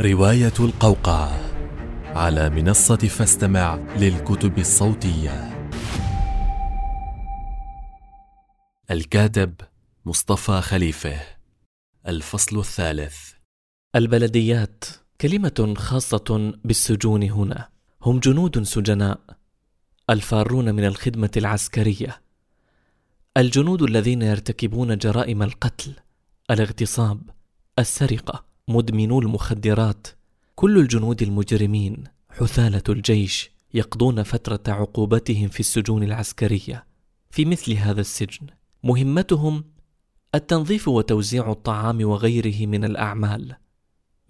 رواية القوقعة على منصة فاستمع للكتب الصوتية. الكاتب مصطفى خليفة. الفصل الثالث. البلديات كلمة خاصة بالسجون هنا. هم جنود سجناء الفارون من الخدمة العسكرية. الجنود الذين يرتكبون جرائم القتل الاغتصاب السرقة. مدمنو المخدرات. كل الجنود المجرمين حثالة الجيش يقضون فترة عقوبتهم في السجون العسكرية. في مثل هذا السجن مهمتهم التنظيف وتوزيع الطعام وغيره من الأعمال.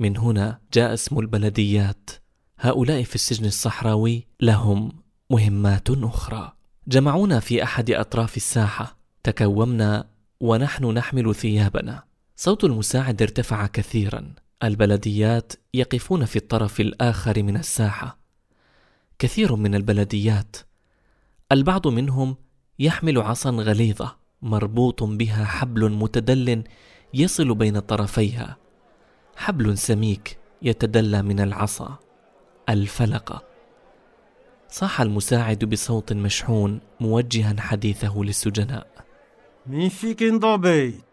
من هنا جاء اسم البلديات. هؤلاء في السجن الصحراوي لهم مهمات أخرى. جمعونا في أحد أطراف الساحة. تكومنا ونحن نحمل ثيابنا. صوت المساعد ارتفع كثيرا. البلديات يقفون في الطرف الآخر من الساحة. كثير من البلديات. البعض منهم يحمل عصا غليظة مربوط بها حبل متدل يصل بين طرفيها. حبل سميك يتدلى من العصا. الفلقة صاح المساعد بصوت مشحون موجها حديثه للسجناء. مين فيك انضبط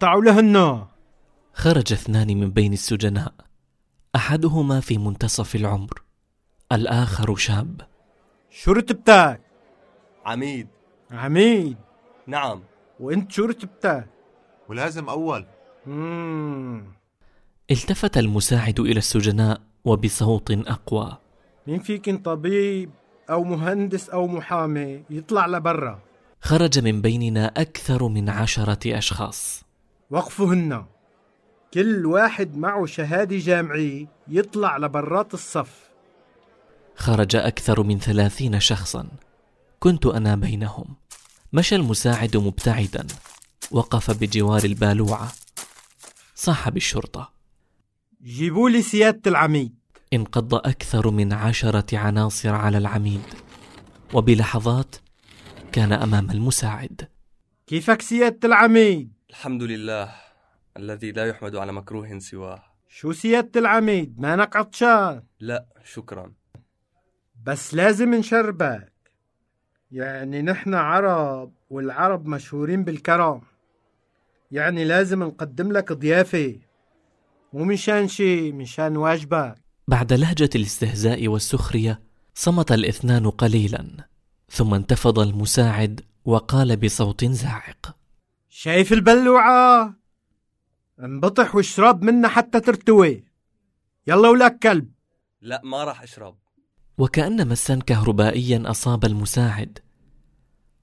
تعوا لهنا خرج اثنان من بين السجناء أحدهما في منتصف العمر الآخر شاب. شو رتبتك عميد. عميد. نعم. وإنت شو رتبتك ولازم أول. مم. التفت المساعد إلى السجناء وبصوت أقوى. مين فيكن طبيب أو مهندس أو محامي؟ يطلع لبرا. خرج من بيننا أكثر من عشرة أشخاص. وقفوا هنا كل واحد معه شهادة جامعية يطلع لبرات الصف. خرج أكثر من ثلاثين شخصا. كنت أنا بينهم. مشى المساعد مبتعدا. وقف بجوار البالوعة. صاح بالشرطه جيبوا لي سيادة العميد. انقض أكثر من عشرة عناصر على العميد. وبلحظات كان أمام المساعد. كيفك سيادة العميد؟ الحمد لله الذي لا يحمد على مكروه سواه. شو سيادة العميد؟ مانك عطشان لا شكرا. بس لازم نشربك. يعني نحن عرب والعرب مشهورين بالكرم يعني لازم نقدم لك ضيافة مو مشان شي مشان واجبك. بعد لهجة الاستهزاء والسخرية صمت الاثنان قليلا. ثم انتفض المساعد وقال بصوت زاعق. شايف البلوعة؟ انبطح واشرب منها حتى ترتوي. يلا ولك كلب. لا ما راح أشرب. وكأن مسا كهربائيا أصاب المساعد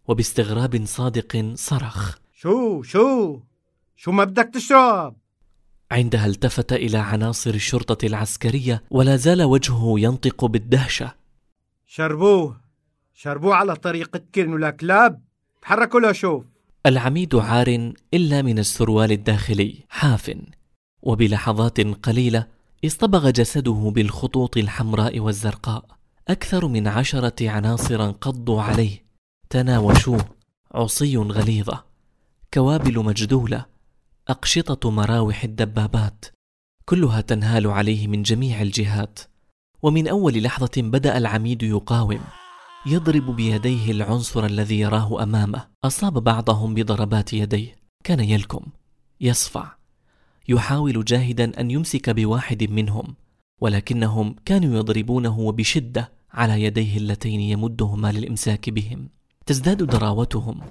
وباستغراب صادق صرخ. شو شو شو ما بدك تشرب؟ عندها التفت إلى عناصر الشرطة العسكرية ولا زال وجهه ينطق بالدهشة. شربوه. شربوه على طريقة كن ولا كلاب. تحركوا لشوف العميد عار إلا من السروال الداخلي حاف. وبلحظات قليلة اصطبغ جسده بالخطوط الحمراء والزرقاء. أكثر من عشرة عناصر انقضوا عليه. تناوشوه. عصي غليظة. كوابل مجدولة. أقشطة مراوح الدبابات. كلها تنهال عليه من جميع الجهات. ومن أول لحظة بدأ العميد يقاوم. يضرب بيديه العنصر الذي يراه أمامه. أصاب بعضهم بضربات يديه. كان يلكم. يصفع. يحاول جاهدا أن يمسك بواحد منهم. ولكنهم كانوا يضربونه وبشدة على يديه اللتين يمدهما للإمساك بهم. تزداد ضراوتهم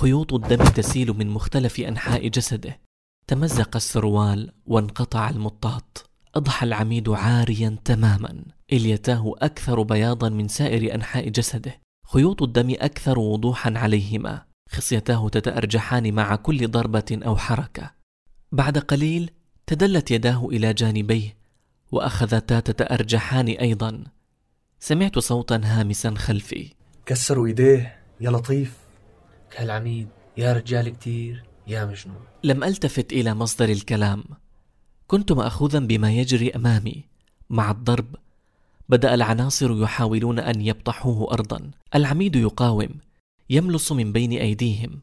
خيوط الدم تسيل من مختلف أنحاء جسده. تمزق السروال وانقطع المطاط. أضحى العميد عاريا تماما. إليتاه أكثر بياضا من سائر أنحاء جسده. خيوط الدم أكثر وضوحا عليهما. خصيتاه تتأرجحان مع كل ضربة أو حركة. بعد قليل تدلت يداه إلى جانبيه وأخذتا تتأرجحان أيضا. سمعت صوتا هامسا خلفي. كسروا ايديه يا لطيف. كالعميد يا رجال كتير يا مجنون. لم ألتفت إلى مصدر الكلام. كنت ماخوذا بما يجري أمامي. مع الضرب بدأ العناصر يحاولون أن يبطحوه ارضا. العميد يقاوم يملص من بين أيديهم.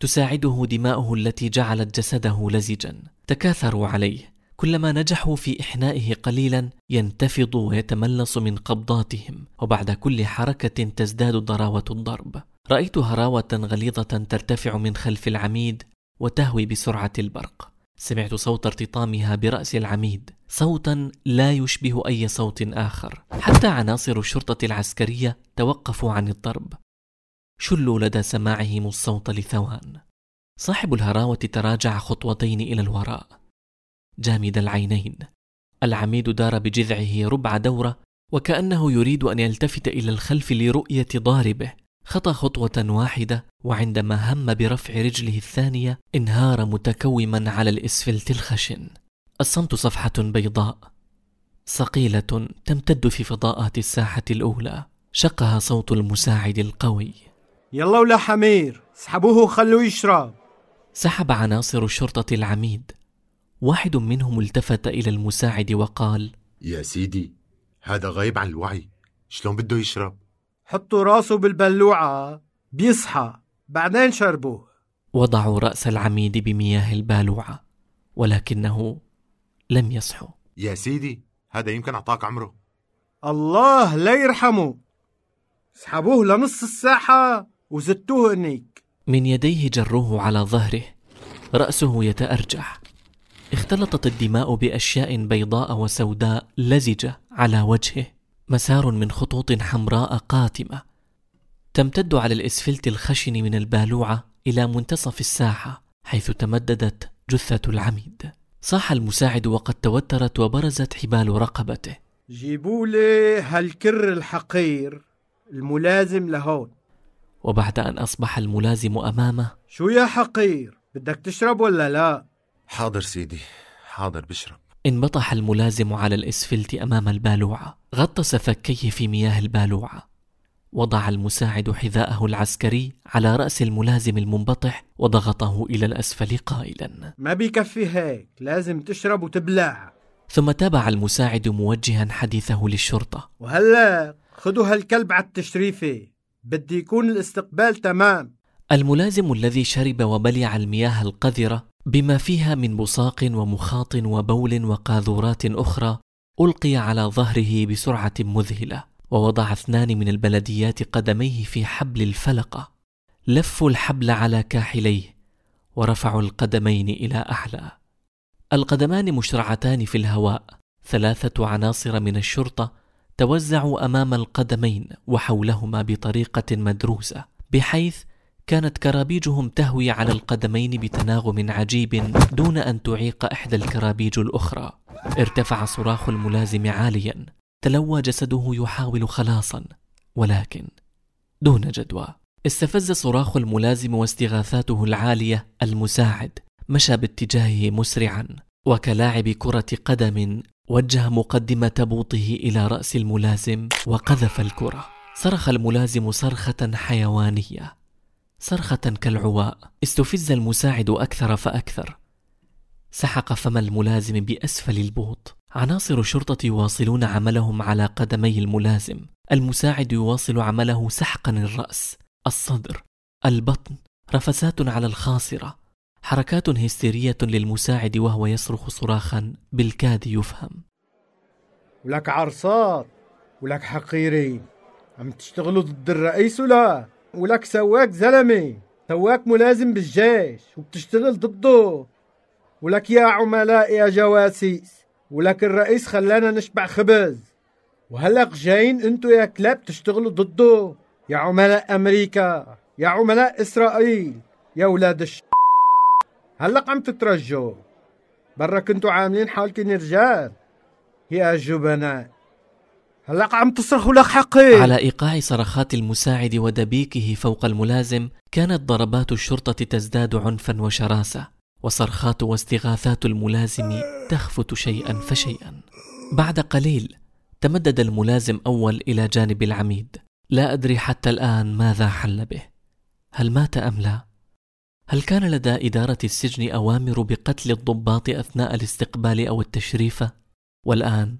تساعده دماؤه التي جعلت جسده لزجا. تكاثروا عليه. كلما نجحوا في إحنائه قليلا ينتفض ويتملص من قبضاتهم. وبعد كل حركة تزداد ضراوة الضرب. رأيت هراوة غليظة ترتفع من خلف العميد وتهوي بسرعة البرق. سمعت صوت ارتطامها برأس العميد صوتا لا يشبه أي صوت آخر. حتى عناصر الشرطة العسكرية توقفوا عن الضرب. شلوا لدى سماعهم الصوت لثوان. صاحب الهراوة تراجع خطوتين إلى الوراء. جامد العينين. العميد دار بجذعه ربع دورة وكأنه يريد أن يلتفت إلى الخلف لرؤية ضاربه. خطى خطوة واحدة وعندما هم برفع رجله الثانية انهار متكوما على الإسفلت الخشن. الصمت صفحة بيضاء. صقيلة تمتد في فضاءات الساحة الأولى. شقها صوت المساعد القوي. يلا ولا حمير اسحبوه وخلوه يشرب. سحب عناصر الشرطة العميد. واحد منهم التفت إلى المساعد وقال يا سيدي هذا غايب عن الوعي. شلون بده يشرب؟ حطوا راسه بالبلوعة. بيصحى. بعدين شربوه. وضعوا رأس العميد بمياه البالوعة ولكنه لم يصحو. يا سيدي هذا يمكن أعطاك عمره. الله لا يرحمه. اسحبوه لنص الساحة وزتوه هنيك. من يديه جروه على ظهره. رأسه يتأرجح اختلطت الدماء بأشياء بيضاء وسوداء لزجة على وجهه. مسار من خطوط حمراء قاتمة تمتد على الإسفلت الخشن من البالوعة إلى منتصف الساحة حيث تمددت جثة العميد. صاح المساعد وقد توترت وبرزت حبال رقبته. جيبوا لي هالكر الحقير الملازم لهون. وبعد أن أصبح الملازم أمامه شو يا حقير؟ بدك تشرب ولا لا؟ حاضر سيدي حاضر بشرب. انبطح الملازم على الإسفلت أمام البالوعة. غطس فكيه في مياه البالوعة. وضع المساعد حذاءه العسكري على رأس الملازم المنبطح وضغطه إلى الأسفل قائلا. ما بيكفي هيك؟ لازم تشرب وتبلع ثم تابع المساعد موجها حديثه للشرطة. وهلا خدوا هالكلب على التشريفة. بدي يكون الاستقبال تمام. الملازم الذي شرب وبلع المياه القذرة بما فيها من بصاق ومخاط وبول وقاذورات أخرى ألقي على ظهره بسرعة مذهلة ووضع اثنان من البلديات قدميه في حبل الفلقة. لفوا الحبل على كاحليه ورفعوا القدمين إلى أعلى. القدمان مشرعتان في الهواء ثلاثة عناصر من الشرطة توزعوا أمام القدمين وحولهما بطريقة مدروسة بحيث كانت كرابيجهم تهوي على القدمين بتناغم عجيب دون أن تعيق إحدى الكرابيج الأخرى. ارتفع صراخ الملازم عاليا. تلوى جسده يحاول خلاصا. ولكن دون جدوى. استفز صراخ الملازم واستغاثاته العالية المساعد. مشى باتجاهه مسرعا. وكلاعب كرة قدم وجه مقدمة بوطه إلى رأس الملازم وقذف الكرة. صرخ الملازم صرخة حيوانية. صرخة كالعواء. استفز المساعد أكثر فأكثر. سحق فم الملازم بأسفل البوط. عناصر الشرطة يواصلون عملهم على قدمي الملازم. المساعد يواصل عمله سحقا الرأس. الصدر. البطن. رفسات على الخاصرة. حركات هستيرية للمساعد وهو يصرخ صراخا بالكاد يفهم. ولك عرصات. ولك حقيرين. عم تشتغلوا ضد الرئيس ولا؟ ولك سواك زلمة سواك ملازم بالجيش وبتشتغل ضده. ولك يا عملاء يا جواسيس ولك الرئيس خلانا نشبع خبز. وهلق جايين انتو يا كلاب تشتغلوا ضده. يا عملاء أمريكا يا عملاء إسرائيل يا ولاد الش. هلق عم تترجوا. برا كنتوا عاملين حالكن رجال. يا الجبناء هلق عم تصرخوا لك حقي على إيقاع صرخات المساعد ودبيكه فوق الملازم كانت ضربات الشرطة تزداد عنفا وشراسة وصرخات واستغاثات الملازم تخفت شيئا فشيئا بعد قليل تمدد الملازم أول إلى جانب العميد لا أدري حتى الآن ماذا حل به هل مات أم لا؟ هل كان لدى إدارة السجن أوامر بقتل الضباط أثناء الاستقبال أو التشريف؟ والآن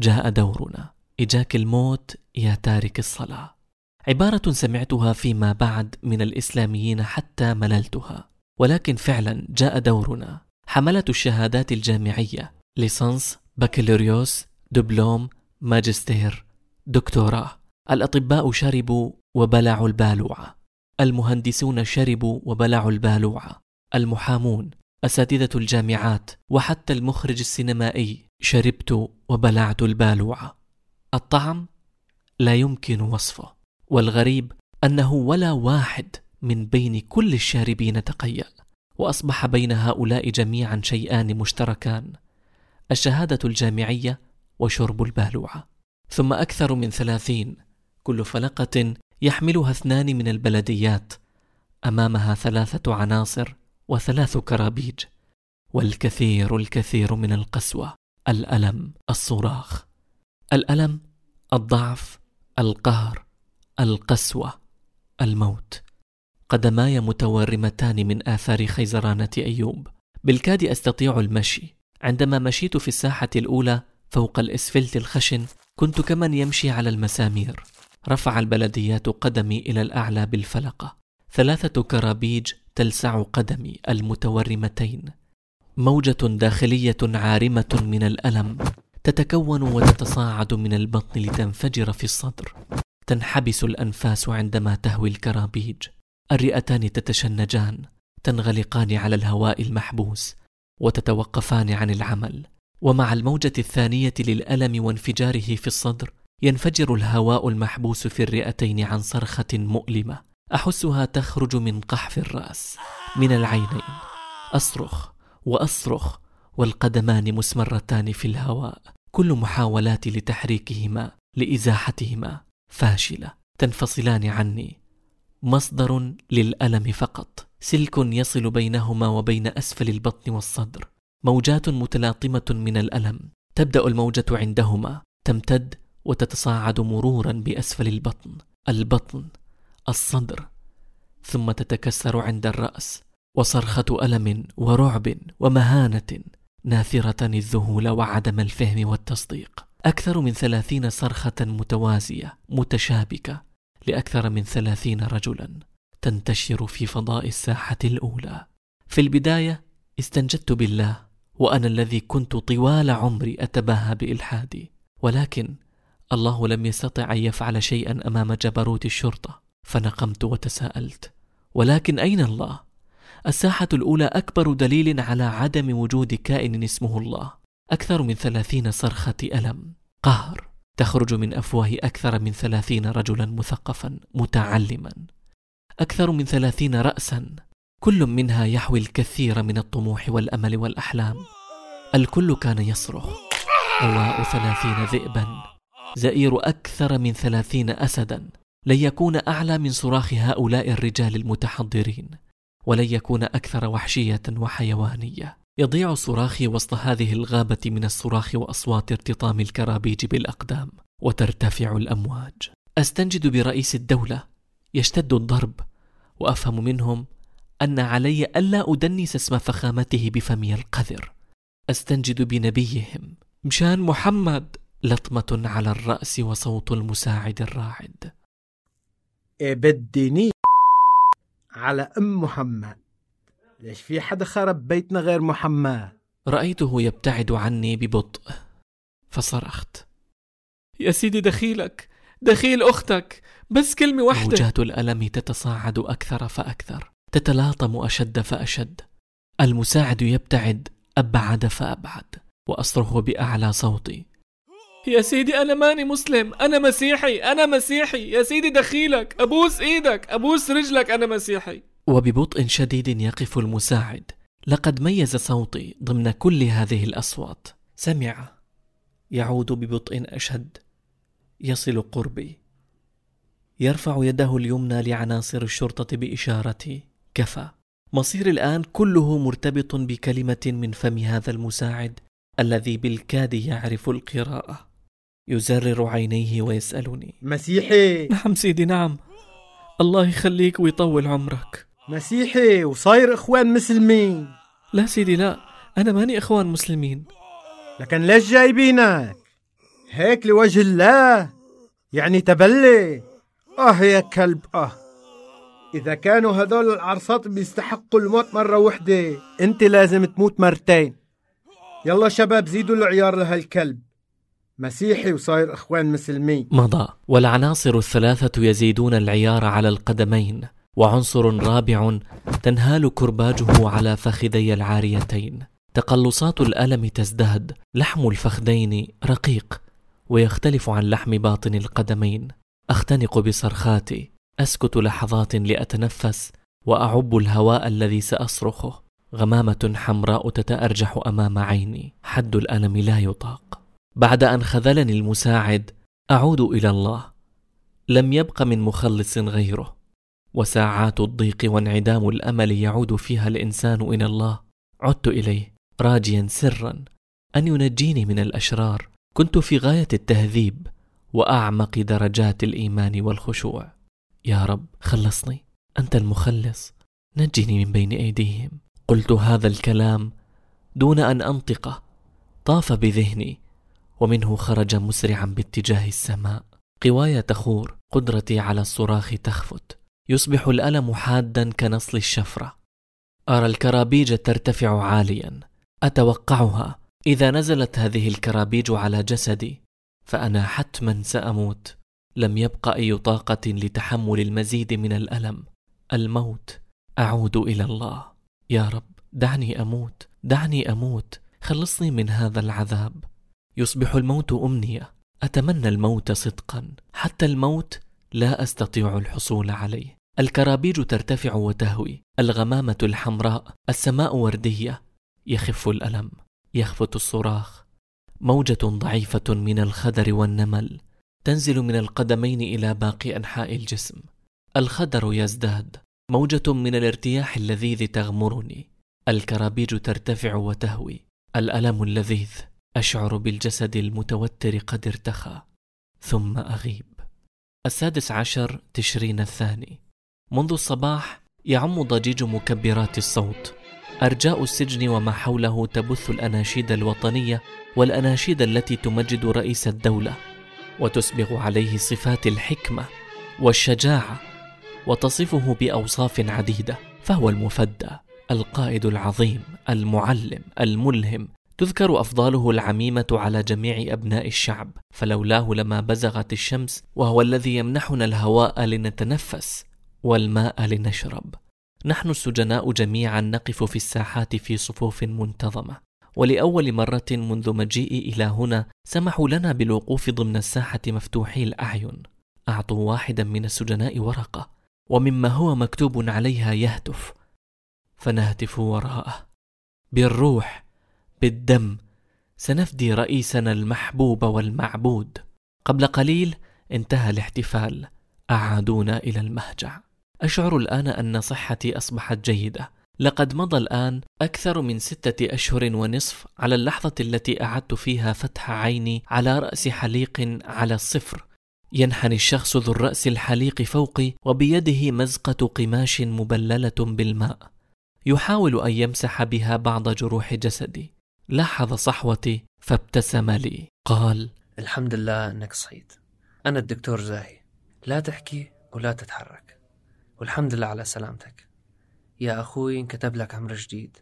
جاء دورنا. إجاك الموت يا تارك الصلاة. عبارة سمعتها فيما بعد من الإسلاميين حتى مللتها. ولكن فعلا جاء دورنا. حملة الشهادات الجامعية. ليسانس بكالوريوس دبلوم ماجستير دكتوراه. الأطباء شربوا وبلعوا البالوعة. المهندسون شربوا وبلعوا البالوعة. المحامون أساتذة الجامعات وحتى المخرج السينمائي. شربت وبلعت البالوعة الطعم لا يمكن وصفه والغريب أنه ولا واحد من بين كل الشاربين تقيأ وأصبح بين هؤلاء جميعا شيئان مشتركان الشهادة الجامعية وشرب البالوعة ثم أكثر من ثلاثين كل فلقة يحملها اثنان من البلديات أمامها ثلاثة عناصر وثلاث كرابيج والكثير الكثير من القسوة. الألم الصراخ. الألم الضعف القهر القسوة الموت. قدماي متورمتان من آثار خيزرانة أيوب. بالكاد أستطيع المشي. عندما مشيت في الساحة الأولى فوق الإسفلت الخشن كنت كمن يمشي على المسامير. رفع البلديات قدمي إلى الأعلى بالفلقة ثلاثة كرابيج تلسع قدمي المتورمتين. موجة داخلية عارمة من الألم تتكون وتتصاعد من البطن لتنفجر في الصدر. تنحبس الأنفاس عندما تهوي الكرابيج. الرئتان تتشنجان تنغلقان على الهواء المحبوس وتتوقفان عن العمل. ومع الموجة الثانية للألم وانفجاره في الصدر ينفجر الهواء المحبوس في الرئتين عن صرخة مؤلمة. أحسها تخرج من قحف الرأس من العينين. أصرخ. وأصرخ والقدمان مسمرتان في الهواء كل محاولاتي لتحريكهما لإزاحتهما فاشلة تنفصلان عني. مصدر للألم فقط. سلك يصل بينهما وبين أسفل البطن والصدر. موجات متلاطمة من الألم. تبدأ الموجة عندهما. تمتد وتتصاعد مرورا بأسفل البطن. البطن الصدر ثم تتكسر عند الرأس. وصرخة ألم ورعب ومهانة ناثرة الذهول وعدم الفهم والتصديق أكثر من ثلاثين صرخة متوازية متشابكة لأكثر من ثلاثين رجلا تنتشر في فضاء الساحة الأولى في البداية استنجدت بالله وأنا الذي كنت طوال عمري أتباهى بإلحادي ولكن الله لم يستطع أن يفعل شيئا أمام جبروت الشرطة فنقمت وتساءلت ولكن أين الله؟ الساحة الأولى أكبر دليل على عدم وجود كائن اسمه الله أكثر من ثلاثين صرخة ألم. قهر. تخرج من أفواه أكثر من ثلاثين رجلا مثقفا متعلما. أكثر من ثلاثين رأسا. كل منها يحوي الكثير من الطموح والأمل والأحلام. الكل كان يصرخ. أواء ثلاثين ذئبا. زئير أكثر من ثلاثين أسدا. لن يكون أعلى من صراخ هؤلاء الرجال المتحضرين. ولن يكون أكثر وحشية وحيوانية. يضيع صراخي وسط هذه الغابة من الصراخ وأصوات ارتطام الكرابيج بالأقدام وترتفع الأمواج. أستنجد برئيس الدولة. يشتد الضرب وأفهم منهم أن علي ألا أدنس اسم فخامته بفمي القذر. أستنجد بنبيهم. مشان محمد لطمة على الرأس وصوت المساعد الراعد. بديني على أم محمد. ليش في حدا خرب بيتنا غير محمد؟ رأيته يبتعد عني ببطء. فصرخت يا سيدي دخيلك دخيل أختك. بس كلمة واحدة. موجات الألم تتصاعد أكثر فأكثر. تتلاطم أشد فأشد. المساعد يبتعد أبعد فأبعد. وأصرخ بأعلى صوتي. يا سيدي أنا ماني مسلم. أنا مسيحي. أنا مسيحي. يا سيدي دخيلك. أبوس إيدك. أبوس رجلك. أنا مسيحي. وببطء شديد يقف المساعد. لقد ميز صوتي ضمن كل هذه الأصوات. سمع. يعود ببطء أشد. يصل قربي. يرفع يده اليمنى لعناصر الشرطة بإشارتي كفى. مصير الآن كله مرتبط بكلمة من فم هذا المساعد الذي بالكاد يعرف القراءة. يزرر عينيه ويسألني. مسيحي! نعم سيدي نعم. الله يخليك ويطول عمرك. مسيحي! وصاير إخوان مسلمين. لا سيدي لا. أنا ماني إخوان مسلمين. لكن ليش جايبينك؟ هيك لوجه الله؟ يعني تبلي؟ آه يا كلب آه. إذا كانوا هذول العرصات بيستحقوا الموت مرة وحدة أنت لازم تموت مرتين. يلا شباب زيدوا العيار لهالكلب. مسيحي وصاير إخوان مسلمين. مضى. والعناصر الثلاثة يزيدون العيار على القدمين وعنصر رابع تنهال كرباجه على فخذي العاريتين. تقلصات الألم تزداد لحم الفخذين رقيق ويختلف عن لحم باطن القدمين. أختنق بصرخاتي أسكت لحظات لأتنفس وأعب الهواء الذي سأصرخه. غمامة حمراء تتأرجح أمام عيني حد الألم لا يطاق. بعد أن خذلني المساعد أعود إلى الله. لم يبق من مخلص غيره. وساعات الضيق وانعدام الأمل يعود فيها الإنسان إلى الله. عدت إليه راجيا سرا. أن ينجيني من الأشرار. كنت في غاية التهذيب وأعمق درجات الإيمان والخشوع. يا رب خلصني. أنت المخلص. نجني من بين أيديهم. قلت هذا الكلام دون أن أنطقه. طاف بذهني. ومنه خرج مسرعا باتجاه السماء. قواي تخور قدرتي على الصراخ تخفت. يصبح الألم حادا كنصل الشفرة. أرى الكرابيج ترتفع عاليا. أتوقعها. إذا نزلت هذه الكرابيج على جسدي فأنا حتما سأموت. لم يبق أي طاقة لتحمل المزيد من الألم. الموت. أعود إلى الله. يا رب دعني أموت. دعني أموت. خلصني من هذا العذاب. يصبح الموت أمنية. أتمنى الموت صدقا. حتى الموت لا أستطيع الحصول عليه. الكرابيج ترتفع وتهوي. الغمامة الحمراء. السماء وردية. يخف الألم. يخفت الصراخ. موجة ضعيفة من الخدر والنمل. تنزل من القدمين إلى باقي أنحاء الجسم. الخدر يزداد. موجة من الارتياح اللذيذ تغمرني. الكرابيج ترتفع وتهوي. الألم اللذيذ. أشعر بالجسد المتوتر قد ارتخى ثم أغيب. السادس عشر تشرين الثاني. منذ الصباح يعم ضجيج مكبرات الصوت. أرجاء السجن وما حوله تبث الأناشيد الوطنية والأناشيد التي تمجد رئيس الدولة وتسبغ عليه صفات الحكمة والشجاعة وتصفه بأوصاف عديدة فهو المفدى القائد العظيم المعلم الملهم تذكر أفضاله العميمة على جميع أبناء الشعب فلولاه لما بزغت الشمس وهو الذي يمنحنا الهواء لنتنفس والماء لنشرب. نحن السجناء جميعا نقف في الساحات في صفوف منتظمة. ولأول مرة منذ مجيئي إلى هنا سمحوا لنا بالوقوف ضمن الساحة مفتوحي الأعين. أعطوا واحدا من السجناء ورقة ومما هو مكتوب عليها يهتف. فنهتف وراءه. بالروح بالدم. سنفدي رئيسنا المحبوب والمعبود. قبل قليل انتهى الاحتفال. أعادونا إلى المهجع. أشعر الآن أن صحتي أصبحت جيدة. لقد مضى الآن أكثر من ستة أشهر ونصف على اللحظة التي أعدت فيها فتح عيني على رأس حليق على الصفر. ينحني الشخص ذو الرأس الحليق فوقي وبيده مزقة قماش مبللة بالماء. يحاول أن يمسح بها بعض جروح جسدي. لاحظ صحوتي فابتسم لي. قال الحمد لله أنك صحيت. أنا الدكتور زاهي. لا تحكي ولا تتحرك. والحمد لله على سلامتك. يا أخوي انكتب لك عمر جديد.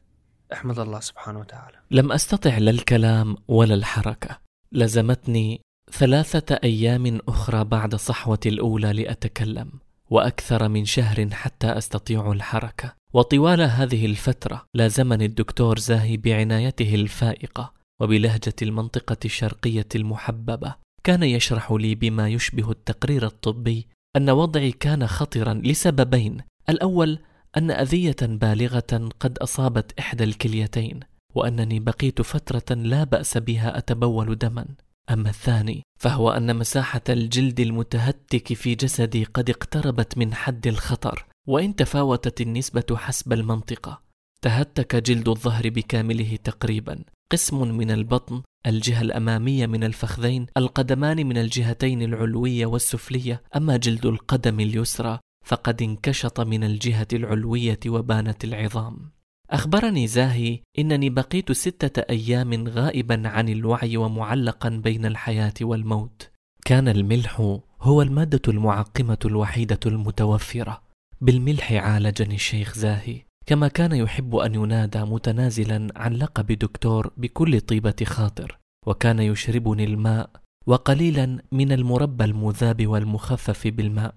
أحمد الله سبحانه وتعالى. لم أستطع لا الكلام ولا الحركة. لزمتني ثلاثة أيام أخرى بعد صحوتي الأولى لأتكلم وأكثر من شهر حتى أستطيع الحركة. وطوال هذه الفترة لازمني الدكتور زاهي بعنايته الفائقة وبلهجة المنطقة الشرقية المحببة. كان يشرح لي بما يشبه التقرير الطبي أن وضعي كان خطرا لسببين. الأول أن أذية بالغة قد أصابت إحدى الكليتين وأنني بقيت فترة لا بأس بها أتبول دما. أما الثاني فهو أن مساحة الجلد المتهتك في جسدي قد اقتربت من حد الخطر وإن تفاوتت النسبة حسب المنطقة تهتك جلد الظهر بكامله تقريبا. قسم من البطن الجهة الأمامية من الفخذين القدمان من الجهتين العلوية والسفلية. أما جلد القدم اليسرى فقد انكشط من الجهة العلوية وبانت العظام. أخبرني زاهي إنني بقيت ستة أيام غائبا عن الوعي ومعلقا بين الحياة والموت. كان الملح هو المادة المعقمة الوحيدة المتوفرة. بالملح عالجني الشيخ زاهي. كما كان يحب أن ينادى متنازلا عن لقب دكتور بكل طيبة خاطر وكان يشربني الماء وقليلا من المربى المذاب والمخفف بالماء.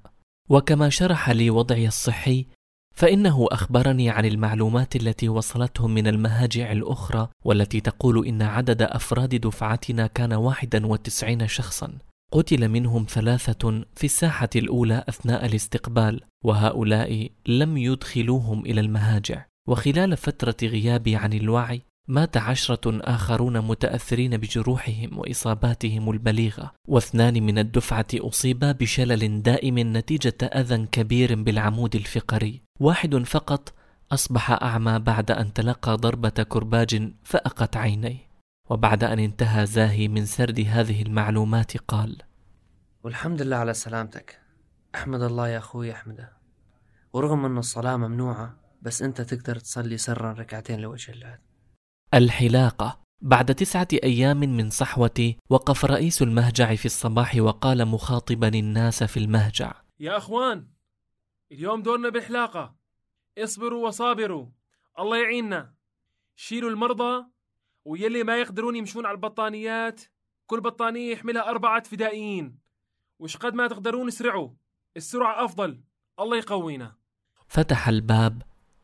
وكما شرح لي وضعي الصحي فإنه أخبرني عن المعلومات التي وصلتهم من المهاجع الأخرى والتي تقول إن عدد أفراد دفعتنا كان واحدا وتسعين شخصا. قتل منهم ثلاثة في الساحة الأولى أثناء الاستقبال وهؤلاء لم يدخلوهم إلى المهاجع وخلال فترة غيابي عن الوعي مات عشرة آخرون متأثرين بجروحهم وإصاباتهم البليغة. واثنان من الدفعة أصيبا بشلل دائم نتيجة أذى كبير بالعمود الفقري. واحد فقط أصبح أعمى بعد أن تلقى ضربة كرباج فأقت عينيه. وبعد أن انتهى زاهي من سرد هذه المعلومات قال والحمد لله على سلامتك. أحمد الله يا أخوي أحمده. ورغم أن الصلاة ممنوعة بس أنت تقدر تصلي سرا ركعتين لوجه الله. الحلاقة. بعد تسعة أيام من صحوتي وقف رئيس المهجع في الصباح وقال مخاطبا الناس في المهجع يا أخوان اليوم دورنا بالحلاقة اصبروا وصابروا. الله يعيننا. شيلوا المرضى ويلي ما يقدرون يمشون على البطانيات. كل بطانية يحملها أربعة فدائيين. وش قد ما تقدرون اسرعوا. السرعة أفضل. الله يقوينا. فتح الباب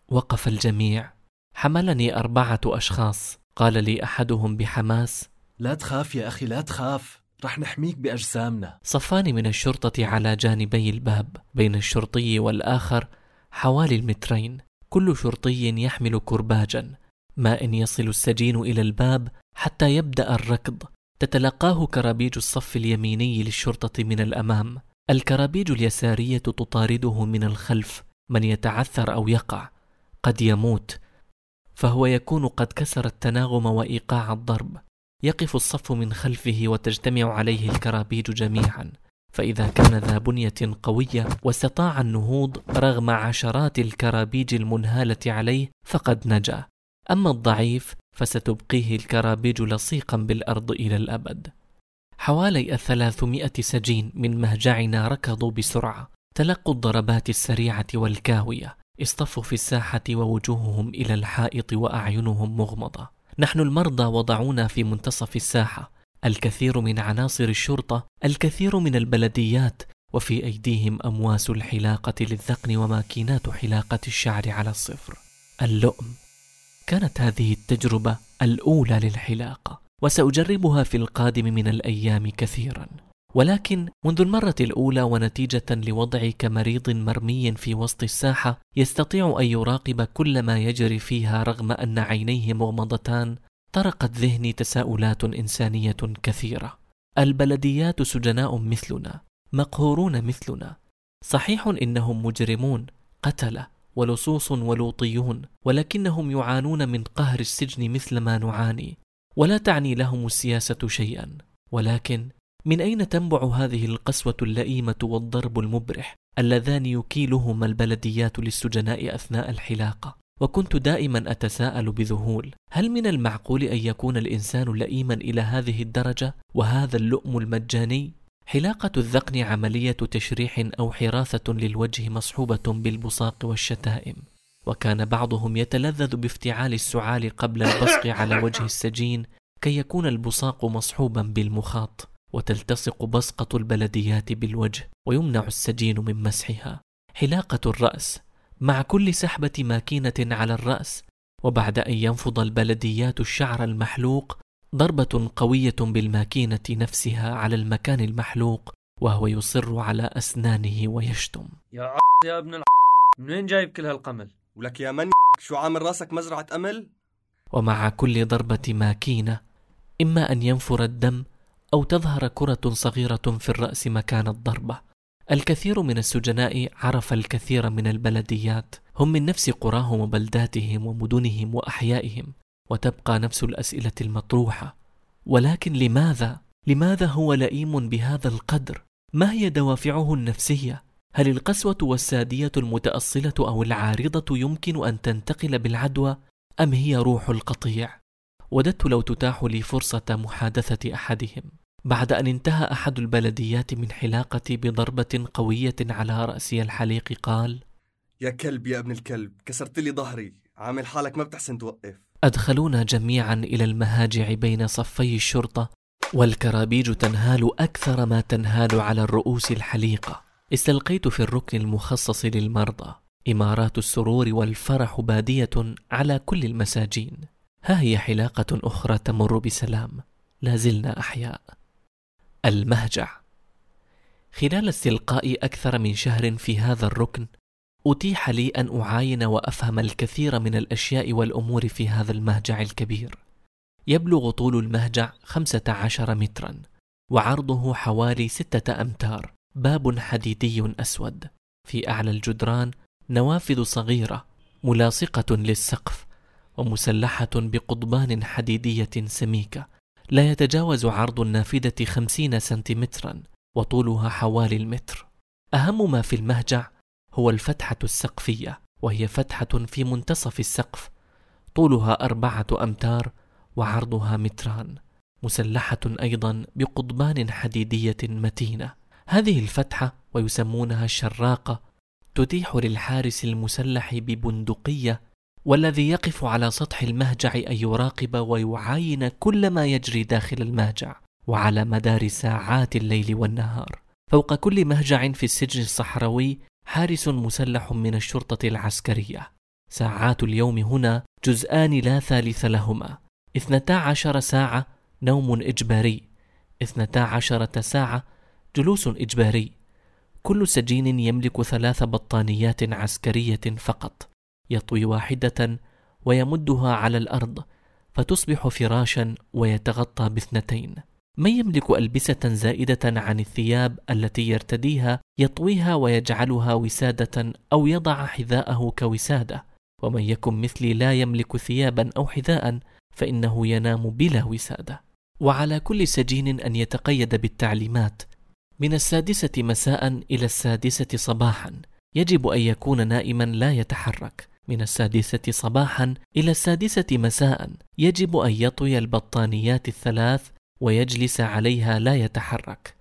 وقف الجميع. حملني أربعة أشخاص. قال لي أحدهم بحماس لا تخاف يا أخي لا تخاف. رح نحميك بأجسامنا. صفان من الشرطة على جانبي الباب. بين الشرطي والآخر حوالي المترين. كل شرطي يحمل كرباجا. ما إن يصل السجين إلى الباب حتى يبدأ الركض. تتلقاه كرابيج الصف اليميني للشرطة من الأمام. الكرابيج اليسارية تطارده من الخلف. من يتعثر أو يقع قد يموت. فهو يكون قد كسر التناغم وإيقاع الضرب. يقف الصف من خلفه وتجتمع عليه الكرابيج جميعا. فإذا كان ذا بنية قوية واستطاع النهوض رغم عشرات الكرابيج المنهالة عليه فقد نجا. أما الضعيف فستبقيه الكرابيج لصيقا بالأرض إلى الأبد. حوالي الثلاثمائة سجين من مهجعنا ركضوا بسرعة تلقوا الضربات السريعة والكاوية اصطفوا في الساحة ووجوههم إلى الحائط وأعينهم مغمضة. نحن المرضى وضعونا في منتصف الساحة الكثير من عناصر الشرطة الكثير من البلديات وفي أيديهم أمواس الحلاقة للذقن وماكينات حلاقة الشعر على الصفر. اللؤم. كانت هذه التجربة الأولى للحلاقة وسأجربها في القادم من الأيام كثيرا. ولكن منذ المرة الأولى ونتيجة لوضعي كمريض مرمي في وسط الساحة يستطيع أن يراقب كل ما يجري فيها رغم أن عينيه مغمضتان طرقت ذهني تساؤلات إنسانية كثيرة. البلديات سجناء مثلنا مقهورون مثلنا. صحيح إنهم مجرمون قتلة. ولصوص ولوطيون ولكنهم يعانون من قهر السجن مثل ما نعاني. ولا تعني لهم السياسة شيئا. ولكن من أين تنبع هذه القسوة اللئيمة والضرب المبرح اللذان يكيلهما البلديات للسجناء أثناء الحلاقة؟ وكنت دائما أتساءل بذهول. هل من المعقول أن يكون الإنسان لئيما إلى هذه الدرجة؟ وهذا اللؤم المجاني حلاقة الذقن عملية تشريح أو حراثة للوجه مصحوبة بالبصاق والشتائم. وكان بعضهم يتلذذ بافتعال السعال قبل البصق على وجه السجين كي يكون البصاق مصحوبا بالمخاط وتلتصق بصقة البلديات بالوجه ويمنع السجين من مسحها. حلاقة الرأس. مع كل سحبة ماكينة على الرأس وبعد أن ينفض البلديات الشعر المحلوق ضربة قوية بالماكينة نفسها على المكان المحلوق وهو يصر على أسنانه ويشتم يا. يا ابن الع... من وين جايب كل هالقمل ولك يا من شو عامل راسك مزرعة أمل؟ ومع كل ضربة ماكينة إما أن ينفر الدم أو تظهر كرة صغيرة في الرأس مكان الضربة الكثير من السجناء عرف الكثير من البلديات هم من نفس قراهم وبلداتهم ومدنهم وأحيائهم وتبقى نفس الأسئلة المطروحة ولكن لماذا؟ لماذا هو لئيم بهذا القدر؟ ما هي دوافعه النفسية؟ هل القسوة والسادية المتأصلة أو العارضة يمكن أن تنتقل بالعدوى أم هي روح القطيع؟ وددت لو تتاح لي فرصة محادثة أحدهم بعد أن انتهى أحد البلديات من حلاقتي بضربة قوية على رأسي الحليق قال يا كلب يا ابن الكلب كسرت لي ظهري عامل حالك ما بتحسن توقف. أدخلونا جميعا إلى المهاجع بين صفي الشرطة والكرابيج تنهال أكثر ما تنهال على الرؤوس الحليقة. استلقيت في الركن المخصص للمرضى. إمارات السرور والفرح بادية على كل المساجين. ها هي حلاقة أخرى تمر بسلام. لا زلنا أحياء. المهجع. خلال استلقاء أكثر من شهر في هذا الركن أتيح لي أن أعاين وأفهم الكثير من الأشياء والأمور في هذا المهجع الكبير. يبلغ طول المهجع خمسة عشر مترا وعرضه حوالي ستة أمتار. باب حديدي أسود. في أعلى الجدران نوافذ صغيرة ملاصقة للسقف ومسلحة بقضبان حديدية سميكة. لا يتجاوز عرض النافذة خمسين سنتيمترا وطولها حوالي المتر. أهم ما في المهجع هو الفتحة السقفية وهي فتحة في منتصف السقف طولها أربعة أمتار وعرضها متران مسلحة أيضا بقضبان حديدية متينة. هذه الفتحة ويسمونها الشراقة تتيح للحارس المسلح ببندقية والذي يقف على سطح المهجع أن يراقب ويعاين كل ما يجري داخل المهجع وعلى مدار ساعات الليل والنهار. فوق كل مهجع في السجن الصحراوي حارس مسلح من الشرطة العسكرية. ساعات اليوم هنا جزءان لا ثالث لهما. اثنتا عشر ساعة نوم إجباري. اثنتا عشرة ساعة جلوس إجباري. كل سجين يملك ثلاث بطانيات عسكرية فقط. يطوي واحدة ويمدها على الأرض فتصبح فراشا ويتغطى باثنتين. من يملك ألبسة زائدة عن الثياب التي يرتديها يطويها ويجعلها وسادة أو يضع حذاءه كوسادة. ومن يكن مثلي لا يملك ثيابا أو حذاء فإنه ينام بلا وسادة. وعلى كل سجين أن يتقيد بالتعليمات. من السادسة مساء إلى السادسة صباحا. يجب أن يكون نائما لا يتحرك. من السادسة صباحا إلى السادسة مساء. يجب أن يطوي البطانيات الثلاث ويجلس عليها لا يتحرك.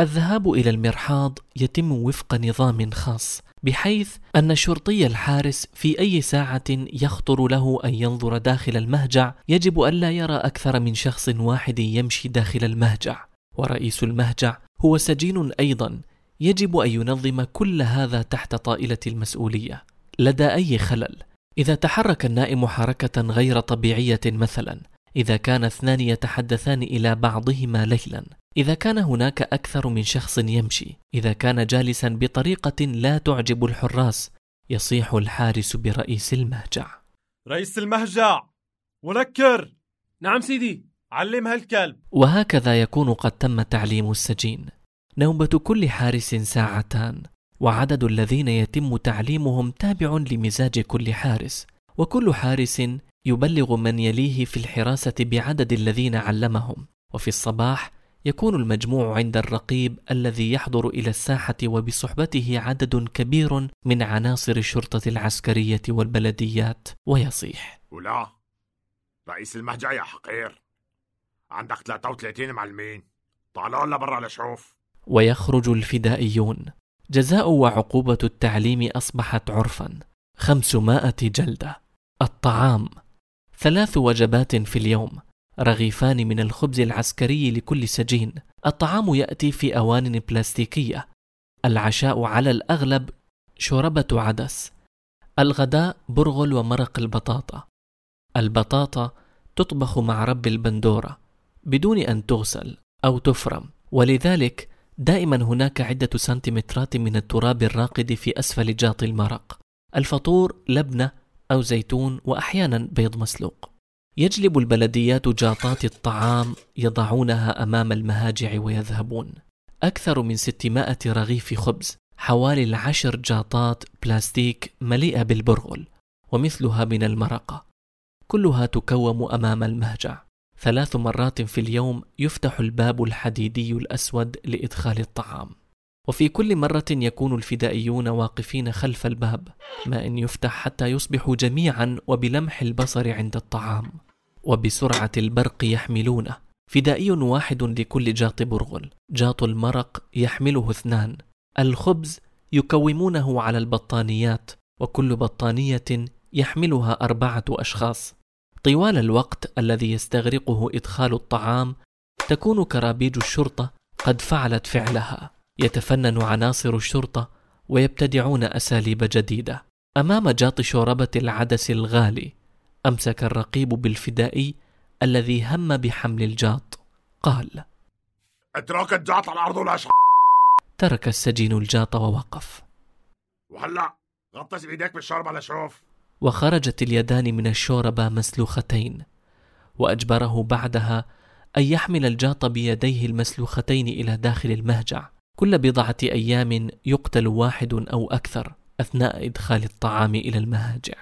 الذهاب إلى المرحاض يتم وفق نظام خاص بحيث أن الشرطي الحارس في أي ساعة يخطر له أن ينظر داخل المهجع. يجب ألا يرى أكثر من شخص واحد يمشي داخل المهجع. ورئيس المهجع هو سجين أيضا. يجب أن ينظم كل هذا تحت طائلة المسؤولية. لدى أي خلل؟ إذا تحرك النائم حركة غير طبيعية مثلا إذا كان اثنان يتحدثان إلى بعضهما ليلا. إذا كان هناك أكثر من شخص يمشي. إذا كان جالسا بطريقة لا تعجب الحراس يصيح الحارس برئيس المهجع. رئيس المهجع منكر! نعم سيدي. علم هالكلب وهكذا يكون قد تم تعليم السجين. نوبة كل حارس ساعتان. وعدد الذين يتم تعليمهم تابع لمزاج كل حارس. وكل حارس يبلغ من يليه في الحراسة بعدد الذين علمهم وفي الصباح يكون المجموع عند الرقيب الذي يحضر إلى الساحة وبصحبته عدد كبير من عناصر الشرطة العسكرية والبلديات. ويصيح ولا رئيس المهجع يا حقير عندك 33 معلمين طالعوا ولا برا لشوف. ويخرج الفدائيون. جزاء وعقوبة التعليم أصبحت عرفا. خمسمائة جلدة. الطعام. ثلاث وجبات في اليوم رغيفان من الخبز العسكري لكل سجين. الطعام يأتي في أوان بلاستيكية. العشاء على الأغلب شوربة عدس. الغداء برغل ومرق البطاطا. البطاطا تطبخ مع رب البندورة بدون أن تغسل أو تفرم. ولذلك دائما هناك عدة سنتيمترات من التراب الراقد في أسفل جاط المرق. الفطور لبنة أو زيتون وأحيانا بيض مسلوق. يجلب البلديات جاطات الطعام يضعونها أمام المهاجع ويذهبون. أكثر من 600 رغيف خبز حوالي العشر جاطات بلاستيك مليئة بالبرغل ومثلها من المرقة. كلها تكوم أمام المهجع. ثلاث مرات في اليوم يفتح الباب الحديدي الأسود لإدخال الطعام. وفي كل مرة يكون الفدائيون واقفين خلف الباب ما إن يفتح حتى يصبحوا جميعا وبلمح البصر عند الطعام. وبسرعة البرق يحملونه. فدائي واحد لكل جاط برغل. جاط المرق يحمله اثنان. الخبز يكومونه على البطانيات وكل بطانية يحملها أربعة أشخاص. طوال الوقت الذي يستغرقه إدخال الطعام تكون كرابيج الشرطة قد فعلت فعلها. يتفنن عناصر الشرطة ويبتدعون أساليب جديدة. أمام جاط شوربة العدس الغالي أمسك الرقيب بالفدائي الذي هم بحمل الجاط. قال اترك الجاط على الأرض ولا ترك السجين الجاط ووقف. وهلا غطس بإيديك بالشوربة لشوف وخرجت اليدان من الشوربة مسلوختين وأجبره بعدها أن يحمل الجاط بيديه المسلوختين إلى داخل المهجع. كل بضعة أيام يقتل واحد أو أكثر أثناء إدخال الطعام إلى المهاجع